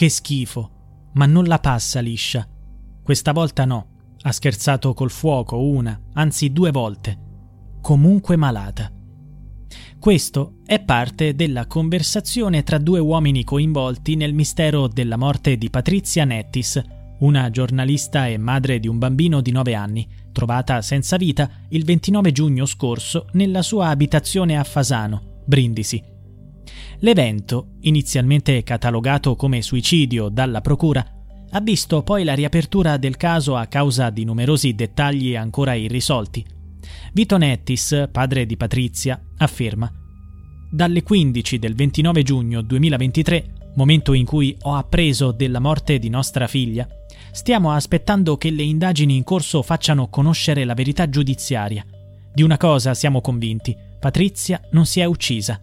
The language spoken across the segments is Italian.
Che schifo, ma non la passa liscia. Questa volta no, ha scherzato col fuoco una, anzi due volte. Comunque malata. Questo è parte della conversazione tra due uomini coinvolti nel mistero della morte di Patrizia Nettis, una giornalista e madre di un bambino di 9 anni, trovata senza vita il 29 giugno scorso nella sua abitazione a Fasano, Brindisi. L'evento, inizialmente catalogato come suicidio dalla Procura, ha visto poi la riapertura del caso a causa di numerosi dettagli ancora irrisolti. Vito Nettis, padre di Patrizia, afferma Dalle 15 del 29 giugno 2023, momento in cui ho appreso della morte di nostra figlia, stiamo aspettando che le indagini in corso facciano conoscere la verità giudiziaria. Di una cosa siamo convinti, Patrizia non si è uccisa.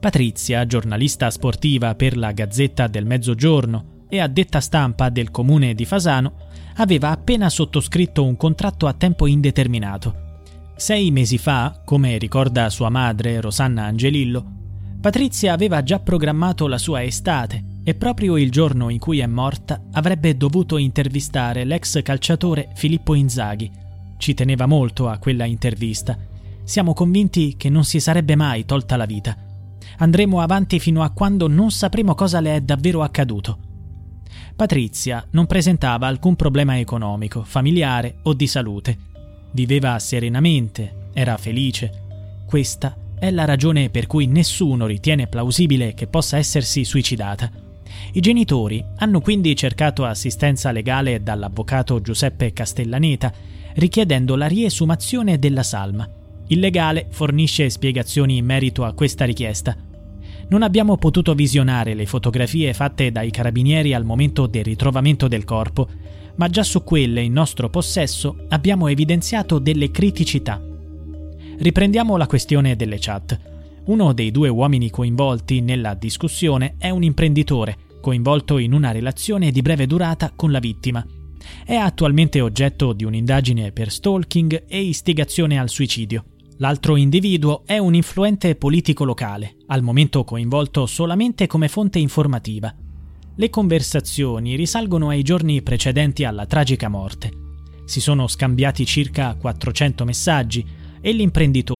Patrizia, giornalista sportiva per la Gazzetta del Mezzogiorno e addetta stampa del comune di Fasano, aveva appena sottoscritto un contratto a tempo indeterminato. Sei mesi fa, come ricorda sua madre Rosanna Angelillo, Patrizia aveva già programmato la sua estate e proprio il giorno in cui è morta avrebbe dovuto intervistare l'ex calciatore Filippo Inzaghi. Ci teneva molto a quella intervista. Siamo convinti che non si sarebbe mai tolta la vita andremo avanti fino a quando non sapremo cosa le è davvero accaduto. Patrizia non presentava alcun problema economico, familiare o di salute. Viveva serenamente, era felice. Questa è la ragione per cui nessuno ritiene plausibile che possa essersi suicidata. I genitori hanno quindi cercato assistenza legale dall'avvocato Giuseppe Castellaneta, richiedendo la riesumazione della salma. Il legale fornisce spiegazioni in merito a questa richiesta. Non abbiamo potuto visionare le fotografie fatte dai carabinieri al momento del ritrovamento del corpo, ma già su quelle in nostro possesso abbiamo evidenziato delle criticità. Riprendiamo la questione delle chat. Uno dei due uomini coinvolti nella discussione è un imprenditore, coinvolto in una relazione di breve durata con la vittima. È attualmente oggetto di un'indagine per stalking e istigazione al suicidio. L'altro individuo è un influente politico locale, al momento coinvolto solamente come fonte informativa. Le conversazioni risalgono ai giorni precedenti alla tragica morte. Si sono scambiati circa 400 messaggi e l'imprenditore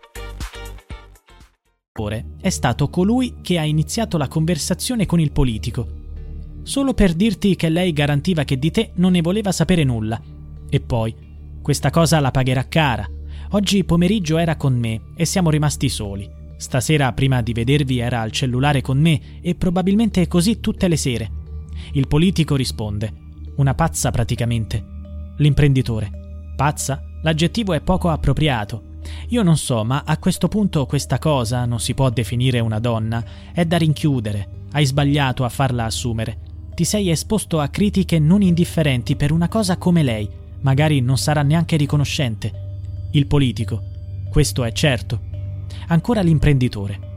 È stato colui che ha iniziato la conversazione con il politico. Solo per dirti che lei garantiva che di te non ne voleva sapere nulla. E poi, questa cosa la pagherà cara. Oggi pomeriggio era con me e siamo rimasti soli. Stasera prima di vedervi era al cellulare con me e probabilmente così tutte le sere. Il politico risponde: Una pazza praticamente. L'imprenditore: Pazza? L'aggettivo è poco appropriato. Io non so, ma a questo punto questa cosa non si può definire una donna, è da rinchiudere. Hai sbagliato a farla assumere. Ti sei esposto a critiche non indifferenti per una cosa come lei, magari non sarà neanche riconoscente. Il politico, questo è certo. Ancora l'imprenditore.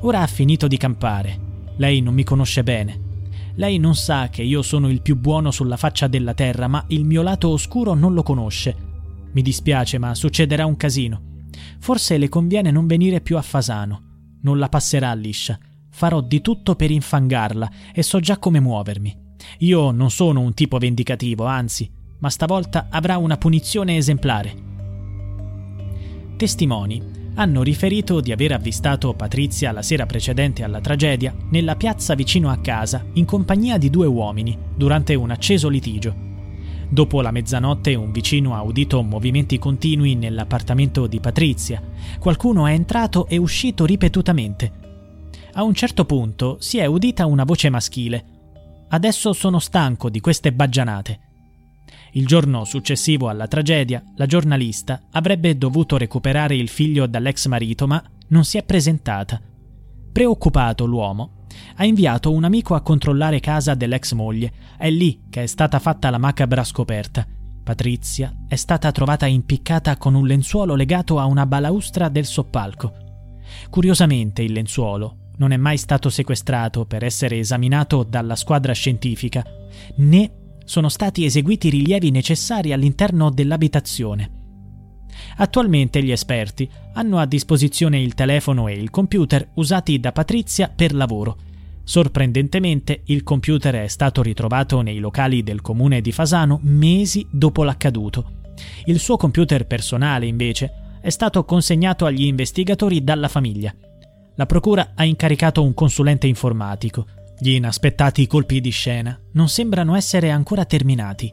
Ora ha finito di campare. Lei non mi conosce bene. Lei non sa che io sono il più buono sulla faccia della terra, ma il mio lato oscuro non lo conosce. Mi dispiace, ma succederà un casino. Forse le conviene non venire più a Fasano. Non la passerà liscia. Farò di tutto per infangarla e so già come muovermi. Io non sono un tipo vendicativo, anzi, ma stavolta avrà una punizione esemplare. Testimoni hanno riferito di aver avvistato Patrizia la sera precedente alla tragedia nella piazza vicino a casa in compagnia di due uomini durante un acceso litigio. Dopo la mezzanotte un vicino ha udito movimenti continui nell'appartamento di Patrizia. Qualcuno è entrato e uscito ripetutamente. A un certo punto si è udita una voce maschile. Adesso sono stanco di queste baggianate. Il giorno successivo alla tragedia, la giornalista avrebbe dovuto recuperare il figlio dall'ex marito, ma non si è presentata. Preoccupato l'uomo ha inviato un amico a controllare casa dell'ex moglie. È lì che è stata fatta la macabra scoperta. Patrizia è stata trovata impiccata con un lenzuolo legato a una balaustra del soppalco. Curiosamente il lenzuolo non è mai stato sequestrato per essere esaminato dalla squadra scientifica, né sono stati eseguiti i rilievi necessari all'interno dell'abitazione. Attualmente gli esperti hanno a disposizione il telefono e il computer usati da Patrizia per lavoro. Sorprendentemente il computer è stato ritrovato nei locali del comune di Fasano mesi dopo l'accaduto. Il suo computer personale, invece, è stato consegnato agli investigatori dalla famiglia. La procura ha incaricato un consulente informatico. Gli inaspettati colpi di scena non sembrano essere ancora terminati.